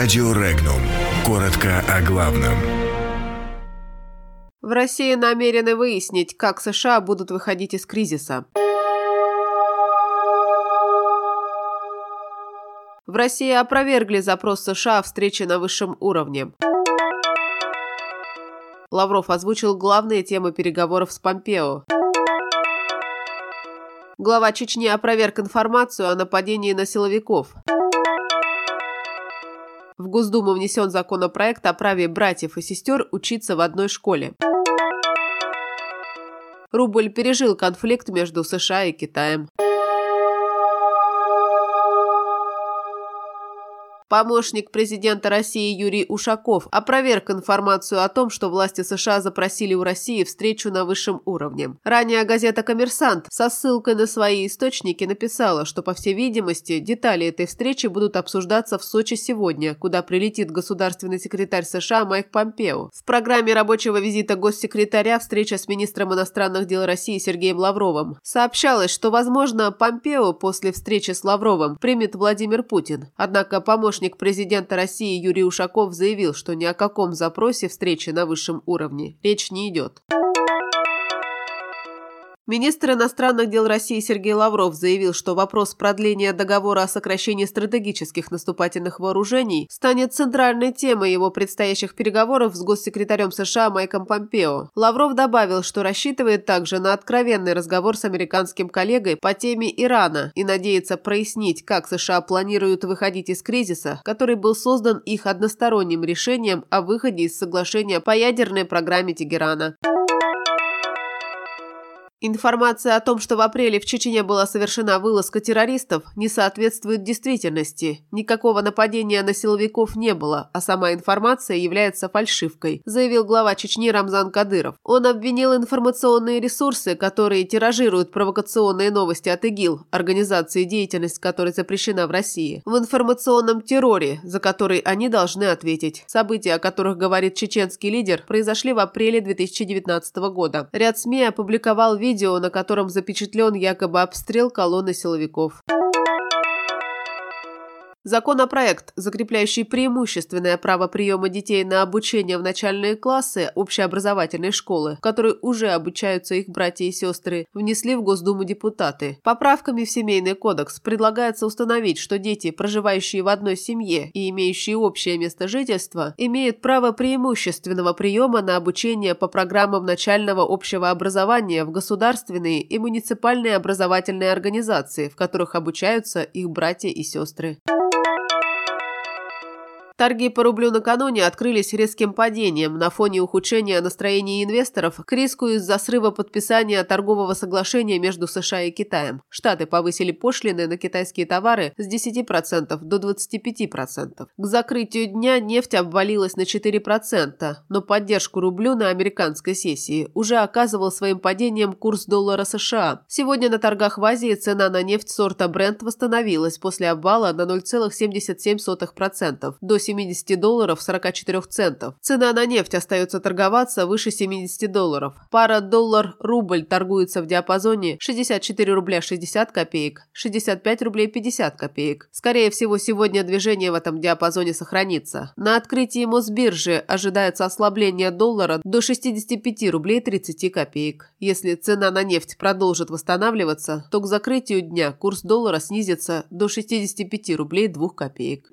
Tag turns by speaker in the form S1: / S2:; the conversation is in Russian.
S1: Радио Регнум. Коротко о главном.
S2: В России намерены выяснить, как США будут выходить из кризиса. В России опровергли запрос США о встрече на высшем уровне. Лавров озвучил главные темы переговоров с Помпео. Глава Чечни опроверг информацию о нападении на силовиков. В Госдуму внесен законопроект о праве братьев и сестер учиться в одной школе. Рубль пережил конфликт между США и Китаем. Помощник президента России Юрий Ушаков опроверг информацию о том, что власти США запросили у России встречу на высшем уровне. Ранее газета «Коммерсант» со ссылкой на свои источники написала, что, по всей видимости, детали этой встречи будут обсуждаться в Сочи сегодня, куда прилетит государственный секретарь США Майк Помпео. В программе рабочего визита госсекретаря встреча с министром иностранных дел России Сергеем Лавровым. Сообщалось, что, возможно, Помпео после встречи с Лавровым примет Владимир Путин. Однако помощник Помощник президента России Юрий Ушаков заявил, что ни о каком запросе встречи на высшем уровне речь не идет. Министр иностранных дел России Сергей Лавров заявил, что вопрос продления договора о сокращении стратегических наступательных вооружений станет центральной темой его предстоящих переговоров с госсекретарем США Майком Помпео. Лавров добавил, что рассчитывает также на откровенный разговор с американским коллегой по теме Ирана и надеется прояснить, как США планируют выходить из кризиса, который был создан их односторонним решением о выходе из соглашения по ядерной программе Тегерана. Информация о том, что в апреле в Чечне была совершена вылазка террористов, не соответствует действительности. Никакого нападения на силовиков не было, а сама информация является фальшивкой, заявил глава Чечни Рамзан Кадыров. Он обвинил информационные ресурсы, которые тиражируют провокационные новости от ИГИЛ, организации деятельность которой запрещена в России, в информационном терроре, за который они должны ответить. События, о которых говорит чеченский лидер, произошли в апреле 2019 года. Ряд СМИ опубликовал видео видео, на котором запечатлен якобы обстрел колонны силовиков. Законопроект, закрепляющий преимущественное право приема детей на обучение в начальные классы общеобразовательной школы, в которой уже обучаются их братья и сестры, внесли в Госдуму депутаты. Поправками в Семейный кодекс предлагается установить, что дети, проживающие в одной семье и имеющие общее место жительства, имеют право преимущественного приема на обучение по программам начального общего образования в государственные и муниципальные образовательные организации, в которых обучаются их братья и сестры. Торги по рублю накануне открылись резким падением на фоне ухудшения настроения инвесторов к риску из-за срыва подписания торгового соглашения между США и Китаем. Штаты повысили пошлины на китайские товары с 10% до 25%. К закрытию дня нефть обвалилась на 4%, но поддержку рублю на американской сессии уже оказывал своим падением курс доллара США. Сегодня на торгах в Азии цена на нефть сорта Brent восстановилась после обвала на 0,77% до 70 долларов 44 центов. Цена на нефть остается торговаться выше 70 долларов. Пара доллар-рубль торгуется в диапазоне 64 рубля 60 копеек, 65 рублей 50 копеек. Скорее всего, сегодня движение в этом диапазоне сохранится. На открытии Мосбиржи ожидается ослабление доллара до 65 рублей 30 копеек. Если цена на нефть продолжит восстанавливаться, то к закрытию дня курс доллара снизится до 65 рублей 2 копеек.